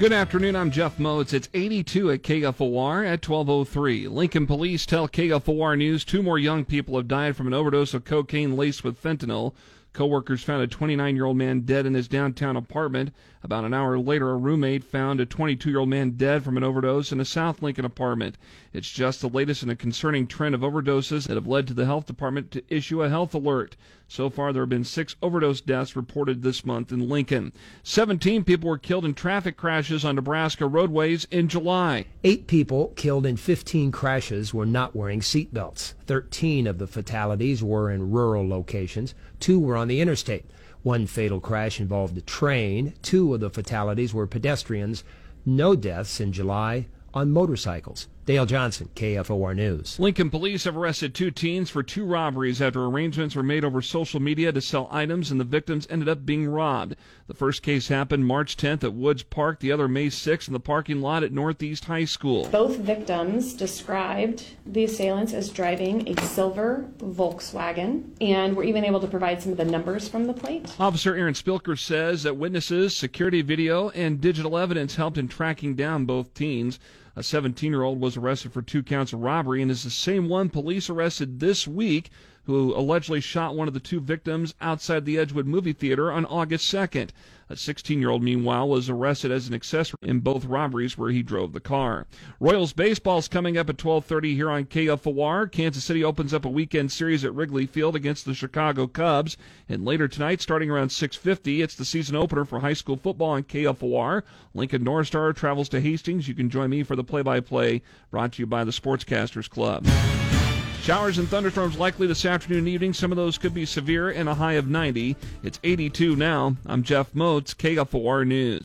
Good afternoon. I'm Jeff Motz. It's 82 at KFOR at 1203. Lincoln police tell KFOR News two more young people have died from an overdose of cocaine laced with fentanyl. Coworkers found a 29 year old man dead in his downtown apartment. About an hour later, a roommate found a 22 year old man dead from an overdose in a South Lincoln apartment. It's just the latest in a concerning trend of overdoses that have led to the health department to issue a health alert. So far, there have been six overdose deaths reported this month in Lincoln. 17 people were killed in traffic crashes on Nebraska roadways in July. Eight people killed in 15 crashes were not wearing seatbelts. 13 of the fatalities were in rural locations. Two were on the interstate. One fatal crash involved a train. Two of the fatalities were pedestrians. No deaths in July on motorcycles. Dale Johnson, KFOR News. Lincoln police have arrested two teens for two robberies after arrangements were made over social media to sell items and the victims ended up being robbed. The first case happened March 10th at Woods Park, the other May 6th in the parking lot at Northeast High School. Both victims described the assailants as driving a silver Volkswagen and were even able to provide some of the numbers from the plate. Officer Erin Spilker says that witnesses, security video, and digital evidence helped in tracking down both teens. A 17 year old was arrested for two counts of robbery and is the same one police arrested this week who allegedly shot one of the two victims outside the Edgewood movie theater on August 2nd. A 16 year old, meanwhile, was arrested as an accessory in both robberies where he drove the car. Royals baseball is coming up at 12:30 here on KFOR. Kansas City opens up a weekend series at Wrigley Field against the Chicago Cubs, and later tonight, starting around 6:50, it's the season opener for high school football on KFOR. Lincoln North Star travels to Hastings. You can join me for the play-by-play, brought to you by the Sportscasters Club. Showers and thunderstorms likely this afternoon and evening. Some of those could be severe and a high of 90. It's 82 now. I'm Jeff Motz, KFOR News.